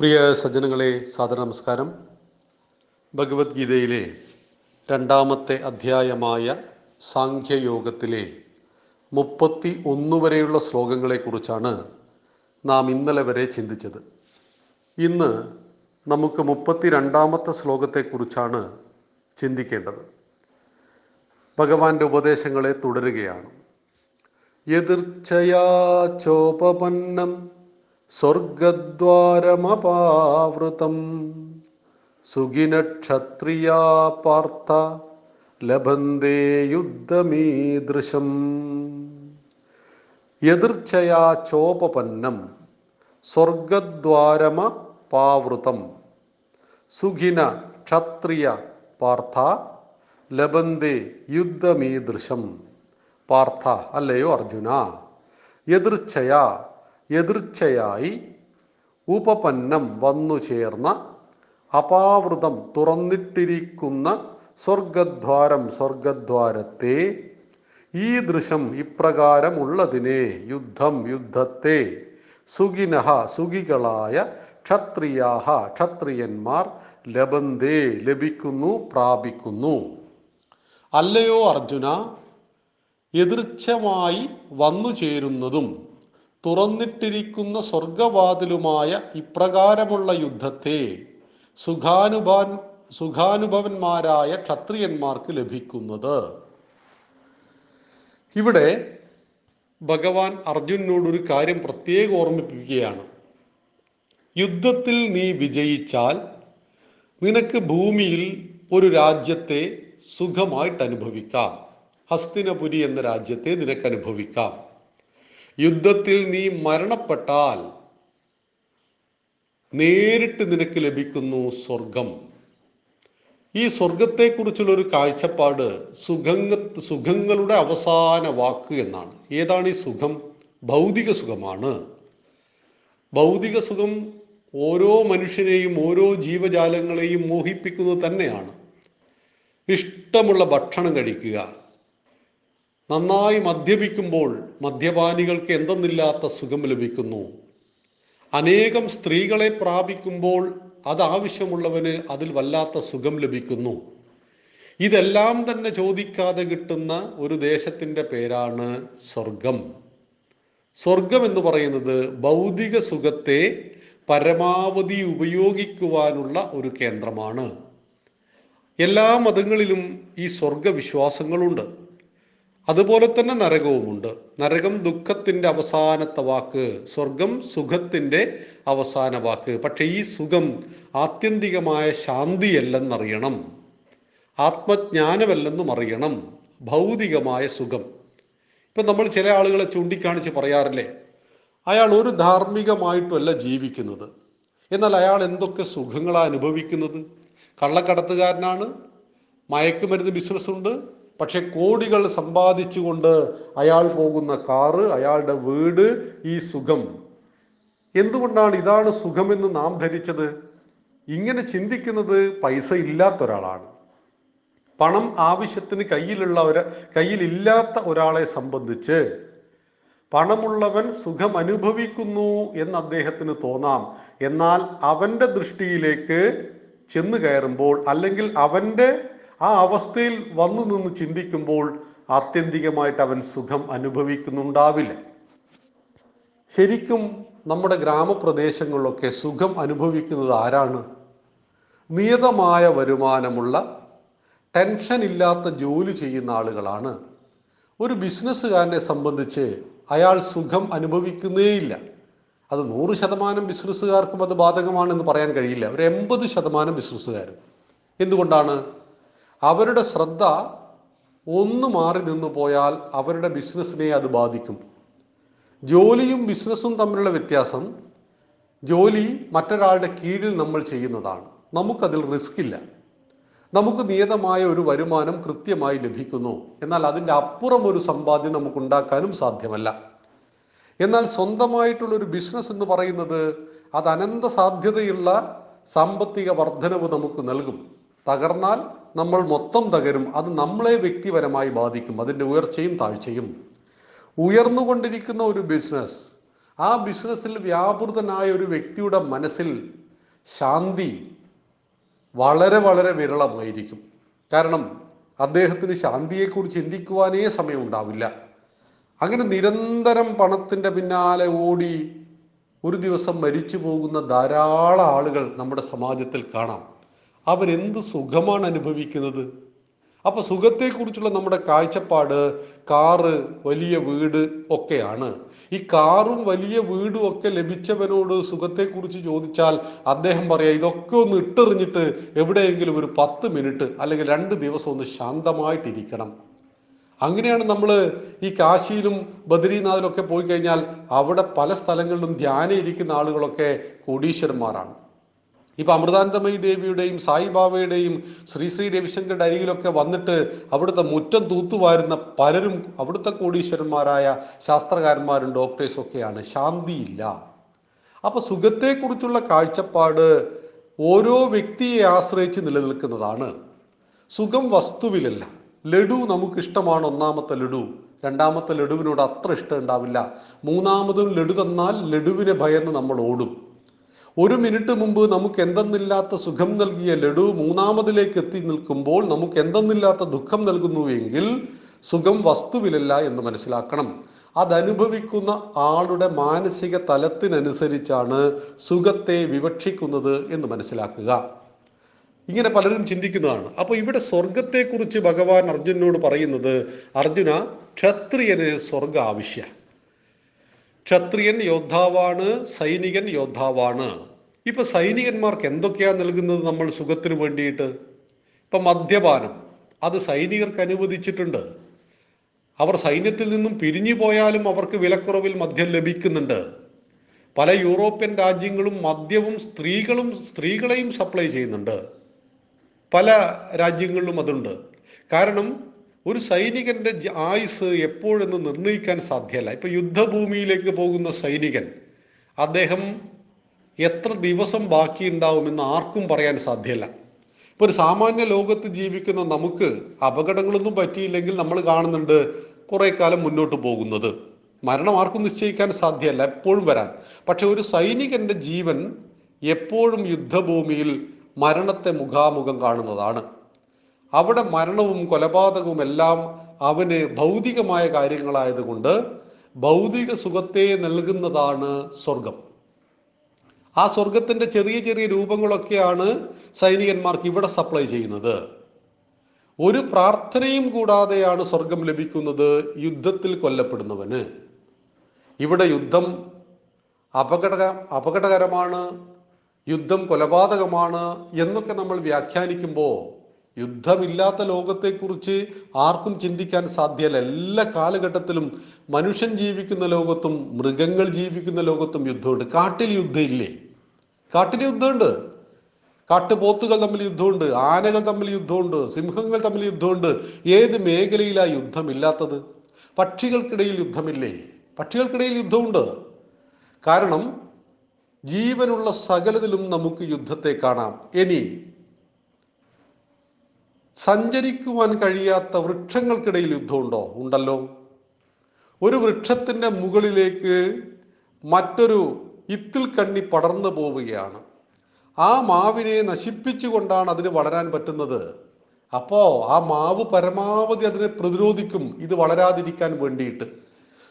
പ്രിയ സജ്ജനങ്ങളെ സാദര നമസ്കാരം. ഭഗവത്ഗീതയിലെ രണ്ടാമത്തെ അധ്യായമായ സാഖ്യയോഗത്തിലെ മുപ്പത്തി ഒന്ന് വരെയുള്ള ശ്ലോകങ്ങളെക്കുറിച്ചാണ് നാം ഇന്നലെ വരെ ചിന്തിച്ചത്. ഇന്ന് നമുക്ക് മുപ്പത്തി രണ്ടാമത്തെ ശ്ലോകത്തെക്കുറിച്ചാണ് ചിന്തിക്കേണ്ടത്. ഭഗവാന്റെ ഉപദേശങ്ങളെ തുടരുകയാണ്. എതിർച്ചയാ ചോപപന്നം സ്വർഗദ്വാരമപാവൃതം. സുഖിനക്ഷത്രിയാ പാർത്ഥ ലഭന്തേ യുദ്ധമീദൃശം. എതിർച്ചയാ ചോപപന്നം സ്വർഗദ്വാരമ പാവൃതം സുഖിന ക്ഷത്രിയ പാർത്ഥ ലബന്തേ യുദ്ധമീദൃശം. പാർത്ഥ അല്ലയോ അർജുന? എതിർച്ചയ എതിർച്ചയായി ഉപപന്നം വന്നു ചേർന്ന അപാവൃതം തുറന്നിട്ടിരിക്കുന്ന സ്വർഗദ്വാരം സ്വർഗദ്വാരത്തെ ഈ ദൃശ്യം ഇപ്രകാരമുള്ളതിനെ യുദ്ധം യുദ്ധത്തെ സുഖിനഹ സുഖികളായ ക്ഷത്രിയാഹ ക്ഷത്രിയന്മാർ ലബന്തേ ലഭിക്കുന്നു പ്രാപിക്കുന്നു. അല്ലയോ അർജുന എതിർച്ഛമായി വന്നു ചേരുന്നതും തുറന്നിട്ടിരിക്കുന്ന സ്വർഗവാതിലുമായ ഇപ്രകാരമുള്ള യുദ്ധത്തെ സുഖാനുഭാൻ സുഖാനുഭവന്മാരായ ക്ഷത്രിയന്മാർക്ക് ലഭിക്കുന്നത്. ഇവിടെ ഭഗവാൻ അർജുനോടൊരു കാര്യം പ്രത്യേകം ഓർമ്മിപ്പിക്കുകയാണ്. യുദ്ധത്തിൽ നീ വിജയിച്ചാൽ നിനക്ക് ഭൂമിയിൽ ഒരു രാജ്യത്തെ സുഖമായിട്ട് അനുഭവിക്കാം ഹസ്തിനപുരി എന്ന രാജ്യത്തെ നിനക്ക് അനുഭവിക്കാം യുദ്ധത്തിൽ നീ മരണപ്പെട്ടാൽ നേരിട്ട് നിനക്ക് ലഭിക്കുന്നു സ്വർഗം. ഈ സ്വർഗത്തെക്കുറിച്ചുള്ള ഒരു കാഴ്ചപ്പാട് സുഖങ്ങ സുഖങ്ങളുടെ അവസാന വാക്ക് എന്നാണ്. ഏതാണ് ഈ സുഖം? ഭൗതിക സുഖമാണ്. ഭൗതിക സുഖം ഓരോ മനുഷ്യനെയും ഓരോ ജീവജാലങ്ങളെയും മോഹിപ്പിക്കുന്നത് തന്നെയാണ്. ഇഷ്ടമുള്ള ഭക്ഷണം കഴിക്കുക. നന്നായി മദ്യപിക്കുമ്പോൾ മദ്യപാനികൾക്ക് എന്തെന്നില്ലാത്ത സുഖം ലഭിക്കുന്നു. അനേകം സ്ത്രീകളെ പ്രാപിക്കുമ്പോൾ അതാവശ്യമുള്ളവന് അതിൽ വല്ലാത്ത സുഖം ലഭിക്കുന്നു. ഇതെല്ലാം തന്നെ ചോദിക്കാതെ കിട്ടുന്ന ഒരു ദേശത്തിന്റെ പേരാണ് സ്വർഗം. സ്വർഗം എന്ന് പറയുന്നത് ഭൗതിക സുഖത്തെ പരമാവധി ഉപയോഗിക്കുവാനുള്ള ഒരു കേന്ദ്രമാണ്. എല്ലാ മതങ്ങളിലും ഈ സ്വർഗവിശ്വാസങ്ങളുണ്ട്. അതുപോലെ തന്നെ നരകവുമുണ്ട്. നരകം ദുഃഖത്തിന്റെ അവസാനത്തെ വാക്ക് സ്വർഗം സുഖത്തിന്റെ അവസാന വാക്ക്. പക്ഷേ ഈ സുഖം ആത്യന്തികമായ ശാന്തിയല്ലെന്നറിയണം. ആത്മജ്ഞാനമല്ലെന്നും അറിയണം. ഭൗതികമായ സുഖം. ഇപ്പം നമ്മൾ ചില ആളുകളെ ചൂണ്ടിക്കാണിച്ച് പറയാറില്ലേ? അയാൾ ഒരു ധാർമ്മികമായിട്ടുമല്ല ജീവിക്കുന്നത്. എന്നാൽ അയാൾ എന്തൊക്കെ സുഖങ്ങളാണ് അനുഭവിക്കുന്നത്? കള്ളക്കടത്തുകാരനാണ് മയക്കുമരുന്ന് ബിസിനസ് ഉണ്ട് പക്ഷെ കോടികൾ സമ്പാദിച്ചുകൊണ്ട് അയാൾ പോകുന്ന കാറ് അയാളുടെ വീട് ഈ സുഖം. എന്തുകൊണ്ടാണ് ഇതാണ് സുഖമെന്ന് നാം ധരിച്ചത്? ഇങ്ങനെ ചിന്തിക്കുന്നത് പൈസ ഇല്ലാത്ത ഒരാളാണ്. പണം ആവശ്യത്തിന് കയ്യിലുള്ള ഒരു കയ്യിലില്ലാത്ത ഒരാളെ സംബന്ധിച്ച് പണമുള്ളവൻ സുഖം അനുഭവിക്കുന്നു എന്ന് അദ്ദേഹത്തിന് തോന്നാം. എന്നാൽ അവന്റെ ദൃഷ്ടിയിലേക്ക് ചെന്നു കയറുമ്പോൾ അല്ലെങ്കിൽ അവന്റെ ആ അവസ്ഥയിൽ വന്നു നിന്ന് ചിന്തിക്കുമ്പോൾ ആത്യന്തികമായിട്ട് അവൻ സുഖം അനുഭവിക്കുന്നുണ്ടാവില്ല. ശരിക്കും നമ്മുടെ ഗ്രാമപ്രദേശങ്ങളിലൊക്കെ സുഖം അനുഭവിക്കുന്നത് ആരാണ്? നിയതമായ വരുമാനമുള്ള ടെൻഷൻ ഇല്ലാത്ത ജോലി ചെയ്യുന്ന ആളുകളാണ്. ഒരു ബിസിനസ്സുകാരനെ സംബന്ധിച്ച് അയാൾ സുഖം അനുഭവിക്കുന്നേയില്ല. അത് നൂറ് ശതമാനം ബിസിനസ്സുകാർക്കും അത് ബാധകമാണെന്ന് പറയാൻ കഴിയില്ല. ഒരു എൺപത് ശതമാനം ബിസിനസ്സുകാരും. എന്തുകൊണ്ടാണ്? അവരുടെ ശ്രദ്ധ ഒന്ന് മാറി നിന്നു പോയാൽ അവരുടെ ബിസിനസ്സിനെ അത് ബാധിക്കും. ജോലിയും ബിസിനസ്സും തമ്മിലുള്ള വ്യത്യാസം ജോലി മറ്റൊരാളുടെ കീഴിൽ നമ്മൾ ചെയ്യുന്നതാണ്. നമുക്കതിൽ റിസ്ക് ഇല്ല. നമുക്ക് നിയതമായ ഒരു വരുമാനം കൃത്യമായി ലഭിക്കുന്നു. എന്നാൽ അതിന്റെ അപ്പുറം ഒരു സമ്പാദ്യം നമുക്ക് ഉണ്ടാക്കാനും സാധ്യമല്ല. എന്നാൽ സ്വന്തമായിട്ടുള്ള ഒരു ബിസിനസ് എന്ന് പറയുന്നത് അത് അനന്ത സാധ്യതയുള്ള സാമ്പത്തിക വർധനവ് നമുക്ക് നൽകും. തകർന്നാൽ നമ്മൾ മൊത്തം തകരും അത് നമ്മളെ വ്യക്തിപരമായി ബാധിക്കും അതിന്റെ ഉയർച്ചയും താഴ്ചയും. ഉയർന്നുകൊണ്ടിരിക്കുന്ന ഒരു ബിസിനസ് ആ ബിസിനസ്സിൽ വ്യാപൃതനായ ഒരു വ്യക്തിയുടെ മനസ്സിൽ ശാന്തി വളരെ വളരെ വിരളമായിരിക്കും. കാരണം അദ്ദേഹത്തിന് ശാന്തിയെക്കുറിച്ച് ചിന്തിക്കുവാനേ സമയമുണ്ടാവില്ല. അങ്ങനെ നിരന്തരം പണത്തിന്റെ പിന്നാലെ ഓടി ഒരു ദിവസം മരിച്ചു പോകുന്ന ധാരാളം ആളുകൾ നമ്മുടെ സമാജത്തിൽ കാണാം. അവരെന്ത് സുഖമാണ് അനുഭവിക്കുന്നത്? അപ്പൊ സുഖത്തെക്കുറിച്ചുള്ള നമ്മുടെ കാഴ്ചപ്പാട് കാറ് വലിയ വീട് ഒക്കെയാണ്. ഈ കാറും വലിയ വീടും ഒക്കെ ലഭിച്ചവനോട് സുഖത്തെക്കുറിച്ച് ചോദിച്ചാൽ അദ്ദേഹം പറയാ ഇതൊക്കെ ഒന്ന് ഇട്ടെറിഞ്ഞിട്ട് എവിടെയെങ്കിലും ഒരു പത്ത് മിനിറ്റ് അല്ലെങ്കിൽ രണ്ട് ദിവസം ഒന്ന് ശാന്തമായിട്ടിരിക്കണം. അങ്ങനെയാണ് നമ്മൾ ഈ കാശിയിലും ബദ്രീനാഥിലും ഒക്കെ പോയി കഴിഞ്ഞാൽ അവിടെ പല സ്ഥലങ്ങളിലും ധ്യാനം ഇരിക്കുന്ന ആളുകളൊക്കെ കോടീശ്വരന്മാരാണ്. ഇപ്പൊ അമൃതാനന്ദമയി ദേവിയുടെയും സായിബാബയുടെയും ശ്രീ ശ്രീ രവിശങ്കറുടെ അരികിലൊക്കെ വന്നിട്ട് അവിടുത്തെ മുറ്റം തൂത്തുവാരുന്ന പലരും അവിടുത്തെ കോടീശ്വരന്മാരായ ശാസ്ത്രകാരന്മാരും ഡോക്ടേഴ്സും ഒക്കെയാണ്. ശാന്തിയില്ല. അപ്പൊ സുഖത്തെക്കുറിച്ചുള്ള കാഴ്ചപ്പാട് ഓരോ വ്യക്തിയെ ആശ്രയിച്ച് നിലനിൽക്കുന്നതാണ്. സുഖം വസ്തുവിലല്ല. ലഡു നമുക്ക് ഇഷ്ടമാണ് ഒന്നാമത്തെ ലഡു. രണ്ടാമത്തെ ലഡുവിനോട് അത്ര ഇഷ്ടം ഉണ്ടാവില്ല. മൂന്നാമതും ലഡു തന്നാൽ ലഡുവിനെ ഭയന്ന് നമ്മൾ ഓടും. ഒരു മിനിറ്റ് മുമ്പ് നമുക്ക് എന്തെന്നില്ലാത്ത സുഖം നൽകിയ ലഡു മൂന്നാമതിലേക്ക് എത്തി നിൽക്കുമ്പോൾ നമുക്ക് എന്തെന്നില്ലാത്ത ദുഃഖം നൽകുന്നുവെങ്കിൽ സുഖം വസ്തുവിലല്ല എന്ന് മനസ്സിലാക്കണം. അതനുഭവിക്കുന്ന ആളുടെ മാനസിക തലത്തിനനുസരിച്ചാണ് സുഖത്തെ വിവക്ഷിക്കുന്നത് എന്ന് മനസ്സിലാക്കുക. ഇങ്ങനെ പലരും ചിന്തിക്കുന്നതാണ്. അപ്പോൾ ഇവിടെ സ്വർഗത്തെക്കുറിച്ച് ഭഗവാൻ അർജുനോട് പറയുന്നത് അർജുന ക്ഷത്രിയന് സ്വർഗ ആവശ്യ ക്ഷത്രിയൻ യോദ്ധാവാണ് സൈനികൻ യോദ്ധാവാണ്. ഇപ്പൊ സൈനികന്മാർക്ക് എന്തൊക്കെയാ നൽകുന്നത് നമ്മൾ സുഖത്തിന് വേണ്ടിയിട്ട്? ഇപ്പൊ മദ്യപാനം. അത് സൈനികർക്ക് അനുവദിച്ചിട്ടുണ്ട്. അവർ സൈന്യത്തിൽ നിന്നും പിരിഞ്ഞു പോയാലും അവർക്ക് വിലക്കുറവിൽ മദ്യം ലഭിക്കുന്നുണ്ട്. പല യൂറോപ്യൻ രാജ്യങ്ങളും മദ്യവും സ്ത്രീകളും സ്ത്രീകളെയും സപ്ലൈ ചെയ്യുന്നുണ്ട്. പല രാജ്യങ്ങളിലും അതുണ്ട്. കാരണം ഒരു സൈനികന്റെ ആയുസ് എപ്പോഴെന്ന് നിർണയിക്കാൻ സാധ്യമല്ല ഇപ്പൊ യുദ്ധഭൂമിയിലേക്ക് പോകുന്ന സൈനികൻ അദ്ദേഹം എത്ര ദിവസം ബാക്കിയുണ്ടാവുമെന്ന് ആർക്കും പറയാൻ സാധ്യല്ല. ഇപ്പൊ ഒരു സാമാന്യ ലോകത്ത് ജീവിക്കുന്ന നമുക്ക് അപകടങ്ങളൊന്നും പറ്റിയില്ലെങ്കിൽ നമ്മൾ കാണുന്നുണ്ട് കുറെ കാലം മുന്നോട്ട് പോകുന്നത്. മരണം ആർക്കും നിശ്ചയിക്കാൻ സാധ്യമല്ല എപ്പോഴും വരാൻ. പക്ഷെ ഒരു സൈനികന്റെ ജീവൻ എപ്പോഴും യുദ്ധഭൂമിയിൽ മരണത്തെ മുഖാമുഖം കാണുന്നതാണ്. അവിടെ മരണവും കൊലപാതകവും എല്ലാം അവന് ഭൗതികമായ കാര്യങ്ങളായതുകൊണ്ട് ഭൗതിക സുഖത്തെ നൽകുന്നതാണ് സ്വർഗം ആ സ്വർഗത്തിന്റെ ചെറിയ ചെറിയ രൂപങ്ങളൊക്കെയാണ് സൈനികന്മാർക്ക് ഇവിടെ സപ്ലൈ ചെയ്യുന്നത്. ഒരു പ്രാർത്ഥനയും കൂടാതെയാണ് സ്വർഗം ലഭിക്കുന്നത് യുദ്ധത്തിൽ കൊല്ലപ്പെടുന്നവന്. ഇവിടെ യുദ്ധം അപകട അപകടകരമാണ് യുദ്ധം കൊലപാതകമാണ് എന്നൊക്കെ നമ്മൾ വ്യാഖ്യാനിക്കുമ്പോൾ യുദ്ധമില്ലാത്ത ലോകത്തെക്കുറിച്ച് ആർക്കും ചിന്തിക്കാൻ സാധ്യമല്ല എല്ലാ കാലഘട്ടത്തിലും മനുഷ്യൻ ജീവിക്കുന്ന ലോകത്തും മൃഗങ്ങൾ ജീവിക്കുന്ന ലോകത്തും യുദ്ധമുണ്ട്. കാട്ടിൽ യുദ്ധമില്ലേ? കാട്ടിൽ യുദ്ധമുണ്ട്. കാട്ടുപോത്തുകൾ തമ്മിൽ യുദ്ധമുണ്ട്. ആനകൾ തമ്മിൽ യുദ്ധമുണ്ട്. സിംഹങ്ങൾ തമ്മിൽ യുദ്ധമുണ്ട്. ഏത് മേഖലയിലാണ് യുദ്ധമില്ലാത്തത്? പക്ഷികൾക്കിടയിൽ യുദ്ധമില്ലേ? പക്ഷികൾക്കിടയിൽ യുദ്ധമുണ്ട്. കാരണം ജീവനുള്ള സകലതിലും നമുക്ക് യുദ്ധത്തെ കാണാം. ഇനി സഞ്ചരിക്കുവാൻ കഴിയാത്ത വൃക്ഷങ്ങൾക്കിടയിൽ യുദ്ധമുണ്ടോ? ഉണ്ടല്ലോ. ഒരു വൃക്ഷത്തിന്റെ മുകളിലേക്ക് മറ്റൊരു ഇത്തിൽ കണ്ണി പടർന്നു പോവുകയാണ്. ആ മാവിനെ നശിപ്പിച്ചുകൊണ്ടാണ് അതിന് വളരാൻ പറ്റുന്നത്. അപ്പോ ആ മാവ് പരമാവധി അതിനെ പ്രതിരോധിക്കും. ഇത് വളരാതിരിക്കാൻ വേണ്ടിയിട്ട്.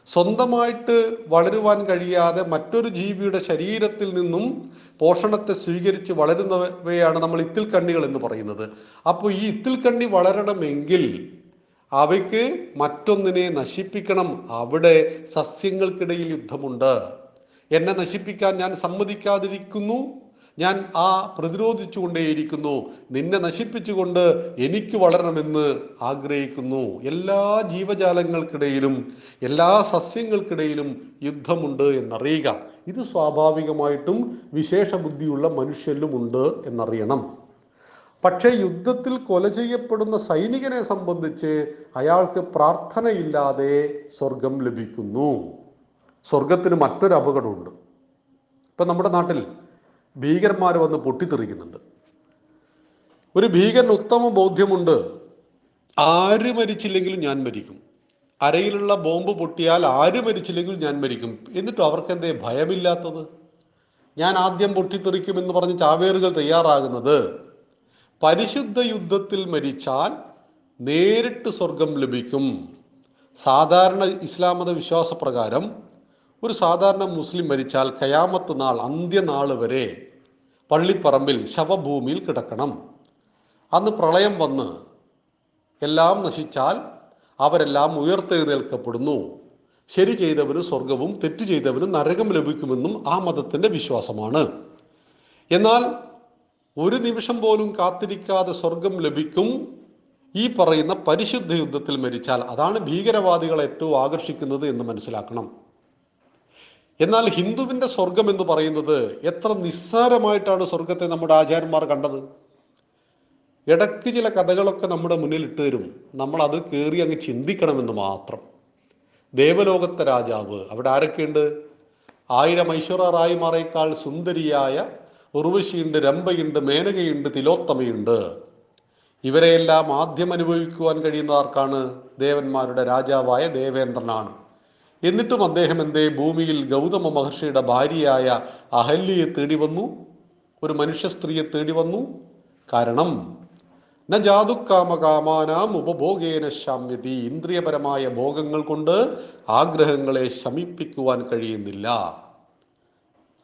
സ്വന്തമായിട്ട് വളരുവാൻ കഴിയാതെ മറ്റൊരു ജീവിയുടെ ശരീരത്തിൽ നിന്നും പോഷണത്തെ സ്വീകരിച്ച് വളരുന്നവയാണ് നമ്മൾ ഇത്തിൽ കണ്ണികൾ എന്ന് പറയുന്നത്. അപ്പോൾ ഈ ഇത്തിൽ കണ്ണി വളരണമെങ്കിൽ അവയ്ക്ക് മറ്റൊന്നിനെ നശിപ്പിക്കണം. അവിടെ സസ്യങ്ങൾക്കിടയിൽ യുദ്ധമുണ്ട്. എന്നെ നശിപ്പിക്കാൻ ഞാൻ സമ്മതിക്കാതിരിക്കുന്നു. ഞാൻ ആ പ്രതിരോധിച്ചുകൊണ്ടേയിരിക്കുന്നു. നിന്നെ നശിപ്പിച്ചുകൊണ്ട് എനിക്ക് വളരണമെന്ന് ആഗ്രഹിക്കുന്നു. എല്ലാ ജീവജാലങ്ങൾക്കിടയിലും എല്ലാ സസ്യങ്ങൾക്കിടയിലും യുദ്ധമുണ്ട് എന്നറിയുക. ഇത് സ്വാഭാവികമായിട്ടും വിശേഷ ബുദ്ധിയുള്ള മനുഷ്യരിലുമുണ്ട് എന്നറിയണം. പക്ഷേ യുദ്ധത്തിൽ കൊല ചെയ്യപ്പെടുന്ന സൈനികനെ സംബന്ധിച്ച് അയാൾക്ക് പ്രാർത്ഥനയില്ലാതെ സ്വർഗം ലഭിക്കുന്നു. സ്വർഗത്തിന് മറ്റൊരു അപകടമുണ്ട്. ഇപ്പം നമ്മുടെ നാട്ടിൽ ഭീകരന്മാർ വന്ന് പൊട്ടിത്തെറിക്കുന്നുണ്ട്. ഒരു ഭീകരൻ ഉത്തമ ബോധ്യമുണ്ട്. ആര് മരിച്ചില്ലെങ്കിലും ഞാൻ മരിക്കും. അരയിലുള്ള ബോംബ് പൊട്ടിയാൽ ആര് മരിച്ചില്ലെങ്കിലും ഞാൻ മരിക്കും. എന്നിട്ടും അവർക്കെന്തേ ഭയമില്ലാത്തത്? ഞാൻ ആദ്യം പൊട്ടിത്തെറിക്കുമെന്ന് പറഞ്ഞ് ചാവേറുകൾ തയ്യാറാകുന്നത് പരിശുദ്ധ യുദ്ധത്തിൽ മരിച്ചാൽ നേരിട്ട് സ്വർഗം ലഭിക്കും. സാധാരണ ഇസ്ലാം മത വിശ്വാസപ്രകാരം ഒരു സാധാരണ മുസ്ലിം മരിച്ചാൽ കയാമത്ത് നാൾ അന്ത്യനാൾ വരെ പള്ളിപ്പറമ്പിൽ ശവഭൂമിയിൽ കിടക്കണം. അന്ന് പ്രളയം വന്ന് എല്ലാം നശിച്ചാൽ അവരെല്ലാം ഉയർത്തെഴുന്നേൽക്കപ്പെടുന്നു. ശരി ചെയ്തവന് സ്വർഗവും തെറ്റ് ചെയ്തവന് നരകം ലഭിക്കുമെന്നും ആ മതത്തിന്റെ വിശ്വാസമാണ്. എന്നാൽ ഒരു നിമിഷം പോലും കാത്തിരിക്കാതെ സ്വർഗം ലഭിക്കും ഈ പറയുന്ന പരിശുദ്ധ യുദ്ധത്തിൽ മരിച്ചാൽ അതാണ് ഭീകരവാദികളെ ഏറ്റവും ആകർഷിക്കുന്നത് എന്ന് മനസ്സിലാക്കണം. എന്നാൽ ഹിന്ദുവിന്റെ സ്വർഗം എന്ന് പറയുന്നത് എത്ര നിസ്സാരമായിട്ടാണ് സ്വർഗത്തെ നമ്മുടെ ആചാര്യന്മാർ കണ്ടത്. ഇടയ്ക്ക് ചില കഥകളൊക്കെ നമ്മുടെ മുന്നിൽ ഇട്ട് തരും. നമ്മൾ അത് കയറി അങ്ങ് ചിന്തിക്കണമെന്ന് മാത്രം. ദേവലോകത്തെ രാജാവ് അവിടെ ആരൊക്കെയുണ്ട്? ആയിരം ഐശ്വര്യ റായിമാറേക്കാൾ സുന്ദരിയായ ഉർവശിയുണ്ട് രംഭയുണ്ട് മേനകയുണ്ട് തിലോത്തമയുണ്ട്. ഇവരെയെല്ലാം ആദ്യം അനുഭവിക്കുവാൻ കഴിയുന്ന ആർക്കാണ്? ദേവന്മാരുടെ രാജാവായ ദേവേന്ദ്രനാണ്. എന്നിട്ടും അദ്ദേഹം എന്തേ? ഭൂമിയിൽ ഗൗതമ മഹർഷിയുടെ ഭാര്യയായ അഹല്യയെ തേടി വന്നു. ഒരു മനുഷ്യ സ്ത്രീയെ തേടി വന്നു. കാരണം ന ജാതുക്കാമകാമാനാം ഉപഭോഗേന ശാമ്യതി. ഇന്ദ്രിയപരമായ ഭോഗങ്ങൾ കൊണ്ട് ആഗ്രഹങ്ങളെ ശമിപ്പിക്കുവാൻ കഴിയുന്നില്ല.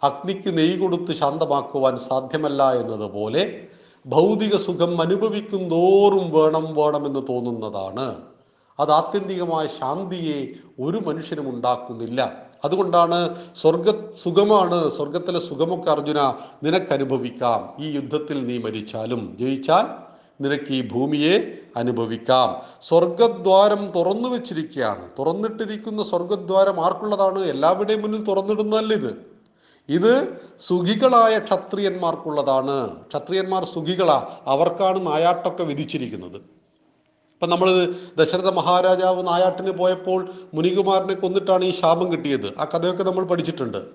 അഗ്നിക്ക് നെയ് കൊടുത്ത് ശാന്തമാക്കുവാൻ സാധ്യമല്ല എന്നതുപോലെ ഭൗതിക സുഖം അനുഭവിക്കും തോറും വേണം വേണമെന്ന് തോന്നുന്നതാണ്. അത് ആത്യന്തികമായ ശാന്തിയെ ഒരു മനുഷ്യനും ഉണ്ടാക്കുന്നില്ല. അതുകൊണ്ടാണ് സ്വർഗ സുഖമാണ് സ്വർഗത്തിലെ സുഖമൊക്കെ അർജുന നിനക്ക് അനുഭവിക്കാം ഈ യുദ്ധത്തിൽ നീ മരിച്ചാലും ജയിച്ചാൽ നിനക്ക് ഈ ഭൂമിയെ അനുഭവിക്കാം. സ്വർഗദ്വാരം തുറന്നു വെച്ചിരിക്കുകയാണ്. തുറന്നിട്ടിരിക്കുന്ന സ്വർഗദ്വാരം ആർക്കുള്ളതാണ്? എല്ലാവരുടെയും മുന്നിൽ തുറന്നിടുന്നതല്ല ഇത്. ഇത് സുഖികളായ ക്ഷത്രിയന്മാർക്കുള്ളതാണ്. ക്ഷത്രിയന്മാർ സുഖികളാ. അവർക്കാണ് നായാട്ടൊക്കെ വിധിച്ചിരിക്കുന്നത്. ഇപ്പം നമ്മൾ ദശരഥ മഹാരാജാവ് നായാട്ടിന് പോയപ്പോൾ മുനികുമാരനെ കൊന്നിട്ടാണ് ഈ ശാപം കിട്ടിയത്. ആ കഥയൊക്കെ നമ്മൾ പഠിച്ചിട്ടുണ്ട്.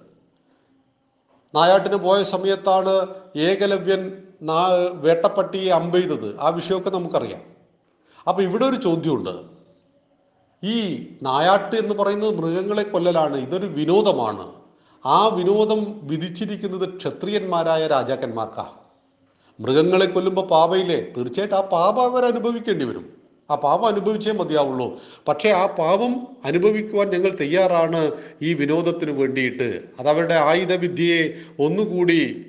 നായാട്ടിന് പോയ സമയത്താണ് ഏകലവ്യൻ നാ വേട്ടപ്പട്ടിയെ അമ്പെയ്തത് ആ വിഷയമൊക്കെ നമുക്കറിയാം. അപ്പം ഇവിടെ ഒരു ചോദ്യമുണ്ട്. ഈ നായാട്ട് എന്ന് പറയുന്നത് മൃഗങ്ങളെ കൊല്ലലാണ്. ഇതൊരു വിനോദമാണ്. ആ വിനോദം വിധിച്ചിരിക്കുന്നത് ക്ഷത്രിയന്മാരായ രാജാക്കന്മാർക്കാണ് മൃഗങ്ങളെ കൊല്ലുമ്പോൾ പാപയില്ലേ തീർച്ചയായിട്ടും ആ പാപ അവർ അനുഭവിക്കേണ്ടി വരും. ആ പാപം അനുഭവിച്ചേ മതിയാവുള്ളൂ. പക്ഷേ ആ പാപം അനുഭവിക്കുവാൻ ഞങ്ങൾ തയ്യാറാണ് ഈ വിനോദത്തിന് വേണ്ടിയിട്ട്. അതവരുടെ ആയുധവിദ്യയെ ഒന്നുകൂടി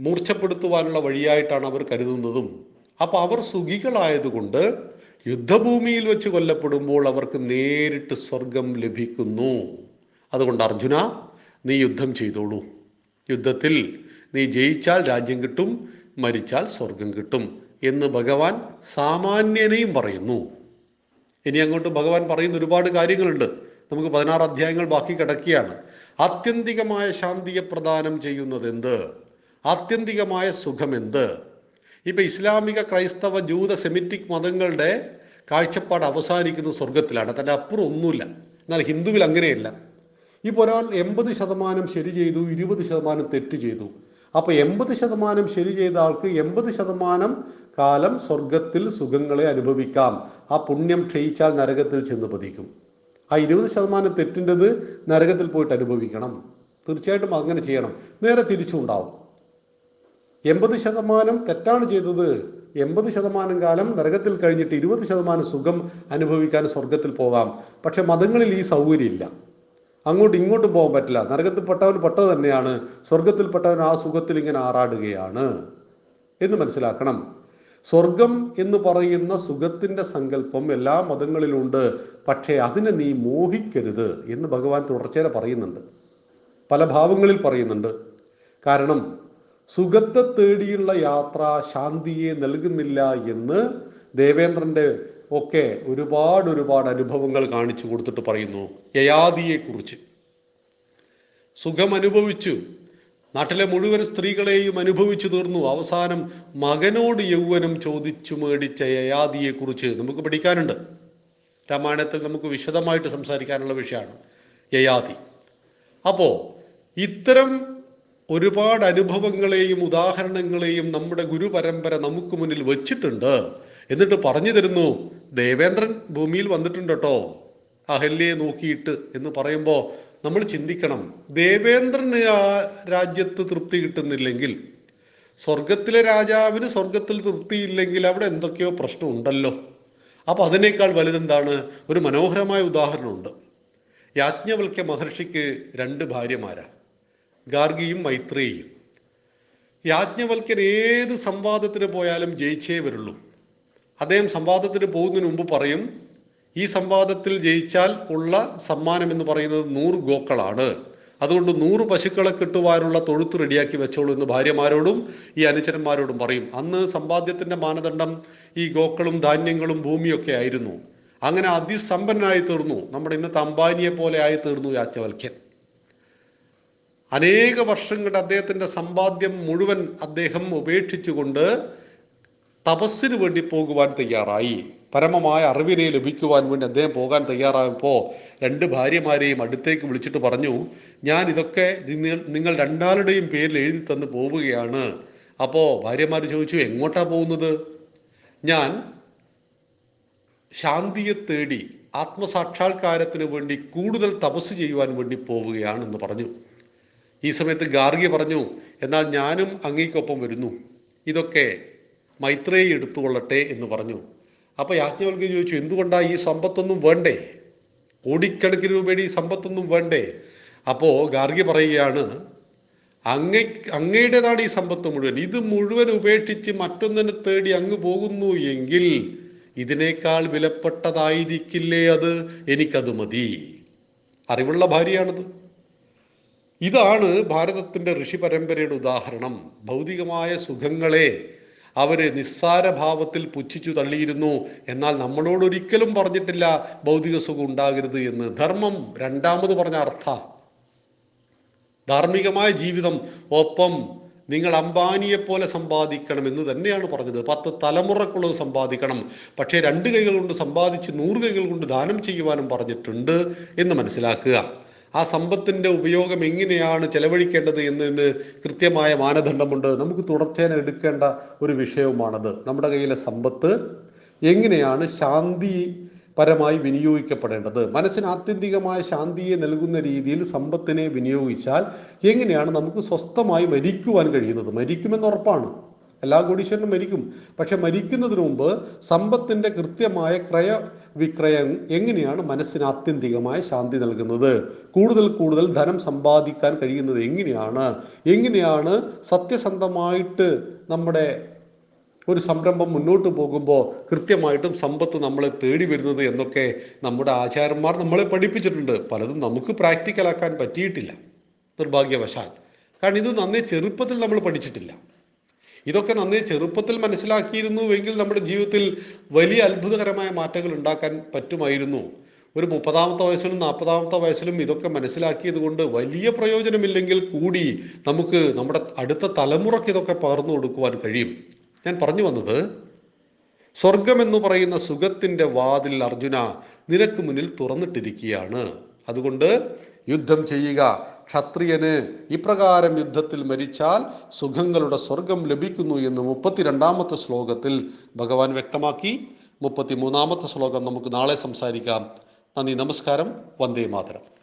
മൂർച്ഛപ്പെടുത്തുവാനുള്ള വഴിയായിട്ടാണ് അവർ കരുതുന്നതും. അപ്പോൾ അവർ സുഖികളായതുകൊണ്ട് യുദ്ധഭൂമിയിൽ വെച്ച് കൊല്ലപ്പെടുമ്പോൾ അവർക്ക് നേരിട്ട് സ്വർഗം ലഭിക്കുന്നു. അതുകൊണ്ട് അർജുന നീ യുദ്ധം ചെയ്തോളൂ. യുദ്ധത്തിൽ നീ ജയിച്ചാൽ രാജ്യം കിട്ടും മരിച്ചാൽ സ്വർഗം കിട്ടും. എന്ന് ഭഗവാൻ സാമാന്യനെയും പറയുന്നു. ഇനി അങ്ങോട്ട് ഭഗവാൻ പറയുന്ന ഒരുപാട് കാര്യങ്ങളുണ്ട്. നമുക്ക് പതിനാറ് അധ്യായങ്ങൾ ബാക്കി കിടക്കുകയാണ്. ആത്യന്തികമായ ശാന്തിയെ പ്രദാനം ചെയ്യുന്നത് എന്ത് ആത്യന്തികമായ സുഖം എന്ത് ഇപ്പൊ ഇസ്ലാമിക ക്രൈസ്തവ ജൂത സെമിറ്റിക് മതങ്ങളുടെ കാഴ്ചപ്പാട് അവസാനിക്കുന്ന സ്വർഗത്തിലാണ്. തന്റെ അപ്പുറം ഒന്നുമില്ല. എന്നാൽ ഹിന്ദുവിൽ അങ്ങനെയല്ല. ഇപ്പോൾ ഒരാൾ എൺപത് ശതമാനം ശരി ചെയ്തു ഇരുപത് ശതമാനം തെറ്റ് ചെയ്തു. അപ്പൊ എൺപത് ശതമാനം ശരി ചെയ്ത ആൾക്ക് എൺപത് ശതമാനം കാലം സ്വർഗത്തിൽ സുഖങ്ങളെ അനുഭവിക്കാം. ആ പുണ്യം ക്ഷയിച്ചാൽ നരകത്തിൽ ചെന്ന് പതിക്കും. ആ ഇരുപത് ശതമാനം തെറ്റിന്റെത് നരകത്തിൽ പോയിട്ട് അനുഭവിക്കണം. തീർച്ചയായിട്ടും അങ്ങനെ ചെയ്യണം. നേരെ തിരിച്ചുണ്ടാവും. എൺപത് ശതമാനം തെറ്റാണ് ചെയ്തത്. എൺപത് ശതമാനം കാലം നരകത്തിൽ കഴിഞ്ഞിട്ട് ഇരുപത് ശതമാനം സുഖം അനുഭവിക്കാൻ സ്വർഗത്തിൽ പോകാം. പക്ഷെ മതങ്ങളിൽ ഈ സൗകര്യമില്ല. അങ്ങോട്ടും ഇങ്ങോട്ടും പോകാൻ പറ്റില്ല. നരകത്തിൽപ്പെട്ടവൻ പെട്ടത് തന്നെയാണ്. സ്വർഗത്തിൽപ്പെട്ടവൻ ആ സുഖത്തിൽ ഇങ്ങനെ ആറാടുകയാണ്. എന്ന് മനസ്സിലാക്കണം. സ്വർഗം എന്ന് പറയുന്ന സുഖത്തിന്റെ സങ്കല്പം എല്ലാ മതങ്ങളിലുണ്ട്. പക്ഷേ അതിനെ നീ മോഹിക്കരുത് എന്ന് ഭഗവാൻ തുടർച്ചയായി പറയുന്നുണ്ട്. പല ഭാവങ്ങളിൽ പറയുന്നുണ്ട്. കാരണം സുഖത്തെ തേടിയുള്ള യാത്ര ശാന്തിയെ നൽകുന്നില്ല എന്ന് ദേവേന്ദ്രന്റെ ഒക്കെ ഒരുപാട് ഒരുപാട് അനുഭവങ്ങൾ കാണിച്ചു കൊടുത്തിട്ട് പറയുന്നു. യയാദിയെ കുറിച്ച് സുഖം അനുഭവിച്ചു നാട്ടിലെ മുഴുവൻ സ്ത്രീകളെയും അനുഭവിച്ചു തീർന്നു. അവസാനം മകനോട് യൗവനം ചോദിച്ചു മേടിച്ച യയാദിയെ കുറിച്ച് നമുക്ക് പഠിക്കാനുണ്ട്. രാമായണത്തിൽ നമുക്ക് വിശദമായിട്ട് സംസാരിക്കാനുള്ള വിഷയമാണ് യയാതി. അപ്പോൾ ഇത്തരം ഒരുപാട് അനുഭവങ്ങളെയും ഉദാഹരണങ്ങളെയും നമ്മുടെ ഗുരുപരമ്പര നമുക്ക് മുന്നിൽ വച്ചിട്ടുണ്ട്. എന്നിട്ട് പറഞ്ഞു തരുന്നു ദേവേന്ദ്രൻ ഭൂമിയിൽ വന്നിട്ടുണ്ട് കേട്ടോ അഹല്യയെ നോക്കിയിട്ട് എന്ന് പറയുമ്പോൾ നമ്മൾ ചിന്തിക്കണം. ദേവേന്ദ്രന് ആ രാജ്യത്ത് തൃപ്തി കിട്ടുന്നില്ലെങ്കിൽ സ്വർഗത്തിലെ രാജാവിന് സ്വർഗത്തിൽ തൃപ്തിയില്ലെങ്കിൽ അവിടെ എന്തൊക്കെയോ പ്രശ്നമുണ്ടല്ലോ. അപ്പൊ അതിനേക്കാൾ വലുതെന്താണ്? ഒരു മനോഹരമായ ഉദാഹരണമുണ്ട്. യാജ്ഞവൽക്യ മഹർഷിക്ക് രണ്ട് ഭാര്യമാരാ. ഗാർഗിയും മൈത്രേയും യാജ്ഞവൽക്കൻ ഏത് സംവാദത്തിന് പോയാലും ജയിച്ചേ വരുള്ളൂ. അദ്ദേഹം സംവാദത്തിന് പോകുന്നതിന് മുമ്പ് പറയും ഈ സംവാദത്തിൽ ജയിച്ചാൽ ഉള്ള സമ്മാനം എന്ന് പറയുന്നത് നൂറ് ഗോക്കളാണ്. അതുകൊണ്ട് നൂറ് പശുക്കളെ കിട്ടുവാനുള്ള തൊഴുത്ത് റെഡിയാക്കി വെച്ചോളൂ എന്ന് ഭാര്യമാരോടും ഈ അനുചരന്മാരോടും പറയും. അന്ന് സമ്പാദ്യത്തിന്റെ മാനദണ്ഡം ഈ ഗോക്കളും ധാന്യങ്ങളും ഭൂമിയൊക്കെ ആയിരുന്നു. അങ്ങനെ അതിസമ്പന്നനായി തീർന്നു. നമ്മുടെ ഇന്നത്തെ അംബാനിയെ പോലെ ആയി തീർന്നു യാജ്ഞവൽക്യൻ അനേക വർഷങ്ങളുടെ അദ്ദേഹത്തിന്റെ സമ്പാദ്യം മുഴുവൻ അദ്ദേഹം ഉപേക്ഷിച്ചുകൊണ്ട് തപസ്സിന് വേണ്ടി പോകുവാൻ തയ്യാറായി. പരമമായ അറിവിനെ ലഭിക്കുവാൻ വേണ്ടി അദ്ദേഹം പോകാൻ തയ്യാറാകുമ്പോൾ രണ്ട് ഭാര്യമാരെയും അടുത്തേക്ക് വിളിച്ചിട്ട് പറഞ്ഞു ഞാൻ ഇതൊക്കെ നിങ്ങൾ രണ്ടാളുടെയും പേരിൽ എഴുതി തന്ന് പോവുകയാണ്. അപ്പോൾ ഭാര്യമാർ ചോദിച്ചു എങ്ങോട്ടാ പോകുന്നത്? ഞാൻ ശാന്തിയെ തേടി ആത്മസാക്ഷാത്കാരത്തിന് വേണ്ടി കൂടുതൽ തപസ് ചെയ്യുവാൻ വേണ്ടി പോവുകയാണെന്ന് പറഞ്ഞു. ഈ സമയത്ത് ഗാർഗി പറഞ്ഞു എന്നാൽ ഞാനും അങ്ങേക്കൊപ്പം വരുന്നു. ഇതൊക്കെ മൈത്രേയി എടുത്തുകൊള്ളട്ടെ എന്ന് പറഞ്ഞു. അപ്പൊ യാജ്ഞവൽക്ക് ചോദിച്ചു എന്തുകൊണ്ടാണ് ഈ സമ്പത്തൊന്നും വേണ്ടേ? കോടിക്കണക്കിന് രൂപയുടെ ഈ സമ്പത്തൊന്നും വേണ്ടേ? അപ്പോ ഗാർഗി പറയുകയാണ് അങ്ങ അങ്ങയുടേതാണ് ഈ സമ്പത്ത് മുഴുവൻ. ഇത് മുഴുവൻ ഉപേക്ഷിച്ച് മറ്റൊന്നിനെ തേടി അങ്ങ് പോകുന്നു എങ്കിൽ ഇതിനേക്കാൾ വിലപ്പെട്ടതായിരിക്കില്ലേ അത്? എനിക്കത് മതി. അറിവുള്ള ഭാര്യയാണത്. ഇതാണ് ഭാരതത്തിന്റെ ഋഷി പരമ്പരയുടെ ഉദാഹരണം. ഭൗതികമായ സുഖങ്ങളെ അവർ നിസ്സാര ഭാവത്തിൽ പുച്ഛിച്ചു തള്ളിയിരുന്നു. എന്നാൽ നമ്മളോട് ഒരിക്കലും പറഞ്ഞിട്ടില്ല ഭൗതിക സുഖം ഉണ്ടാകരുത് എന്ന്. ധർമ്മം രണ്ടാമത് പറഞ്ഞ അർത്ഥ. ധാർമ്മികമായ ജീവിതം ഒപ്പം നിങ്ങൾ അംബാനിയെ പോലെ സമ്പാദിക്കണം എന്ന് തന്നെയാണ് പറഞ്ഞത്. പത്ത് തലമുറക്കുള്ളത് സമ്പാദിക്കണം. പക്ഷേ രണ്ട് കൈകൾ കൊണ്ട് സമ്പാദിച്ച് നൂറ് കൈകൾ കൊണ്ട് ദാനം ചെയ്യുവാനും പറഞ്ഞിട്ടുണ്ട് എന്ന് മനസ്സിലാക്കുക. ആ സമ്പത്തിന്റെ ഉപയോഗം എങ്ങനെയാണ് ചെലവഴിക്കേണ്ടത് എന്നതിന് കൃത്യമായ മാനദണ്ഡമുണ്ട്. നമുക്ക് തുടർച്ചയായി എടുക്കേണ്ട ഒരു വിഷയവുമാണത്. നമ്മുടെ കയ്യിലെ സമ്പത്ത് എങ്ങനെയാണ് ശാന്തി പരമായി വിനിയോഗിക്കപ്പെടേണ്ടത്? മനസ്സിന് ആത്യന്തികമായ ശാന്തിയെ നൽകുന്ന രീതിയിൽ സമ്പത്തിനെ വിനിയോഗിച്ചാൽ എങ്ങനെയാണ് നമുക്ക് സ്വസ്ഥമായി മരിക്കുവാൻ കഴിയുന്നത്? മരിക്കുമെന്ന് ഉറപ്പാണ്. എല്ലാ കോടീശ്വരനും മരിക്കും. പക്ഷെ മരിക്കുന്നതിന് മുമ്പ് സമ്പത്തിന്റെ കൃത്യമായ ക്രയ വിക്രയം എങ്ങനെയാണ് മനസ്സിന് ആത്യന്തികമായ ശാന്തി നൽകുന്നത്? കൂടുതൽ കൂടുതൽ ധനം സമ്പാദിക്കാൻ കഴിയുന്നത് എങ്ങനെയാണ്? എങ്ങനെയാണ് സത്യസന്ധമായിട്ട് നമ്മുടെ ഒരു സംരംഭം മുന്നോട്ട് പോകുമ്പോൾ കൃത്യമായിട്ടും സമ്പത്ത് നമ്മളെ തേടി വരുന്നത് എന്നൊക്കെ നമ്മുടെ ആചാര്യന്മാർ നമ്മളെ പഠിപ്പിച്ചിട്ടുണ്ട്. പലതും നമുക്ക് പ്രാക്ടിക്കലാക്കാൻ പറ്റിയിട്ടില്ല. നിർഭാഗ്യവശാൽ. കാരണം ഇത് നന്നേ ചെറുപ്പത്തിൽ നമ്മൾ പഠിച്ചിട്ടില്ല. ഇതൊക്കെ നന്നേ ചെറുപ്പത്തിൽ മനസ്സിലാക്കിയിരുന്നുവെങ്കിൽ നമ്മുടെ ജീവിതത്തിൽ വലിയ അത്ഭുതകരമായ മാറ്റങ്ങൾ ഉണ്ടാക്കാൻ പറ്റുമായിരുന്നു. ഒരു മുപ്പതാമത്തെ വയസ്സിലും നാൽപ്പതാമത്തെ വയസ്സിലും ഇതൊക്കെ മനസ്സിലാക്കിയത് കൊണ്ട് വലിയ പ്രയോജനമില്ലെങ്കിൽ കൂടി നമുക്ക് നമ്മുടെ അടുത്ത തലമുറയ്ക്ക് ഇതൊക്കെ പകർന്നു കൊടുക്കുവാൻ കഴിയും. ഞാൻ പറഞ്ഞു വന്നത് സ്വർഗം എന്ന് പറയുന്ന സുഖത്തിന്റെ വാതിൽ അർജുന നിനക്ക് മുന്നിൽ തുറന്നിട്ടിരിക്കുകയാണ്. അതുകൊണ്ട് യുദ്ധം ചെയ്യുക ക്ഷത്രിയന് ഇപ്രകാരം യുദ്ധത്തിൽ മരിച്ചാൽ സുഖങ്ങളുടെ സ്വർഗം ലഭിക്കുന്നു എന്ന് മുപ്പത്തിരണ്ടാമത്തെ ശ്ലോകത്തിൽ ഭഗവാൻ വ്യക്തമാക്കി. മുപ്പത്തി മൂന്നാമത്തെ ശ്ലോകം നമുക്ക് നാളെ സംസാരിക്കാം. നന്ദി നമസ്കാരം. വന്ദേ മാതരം.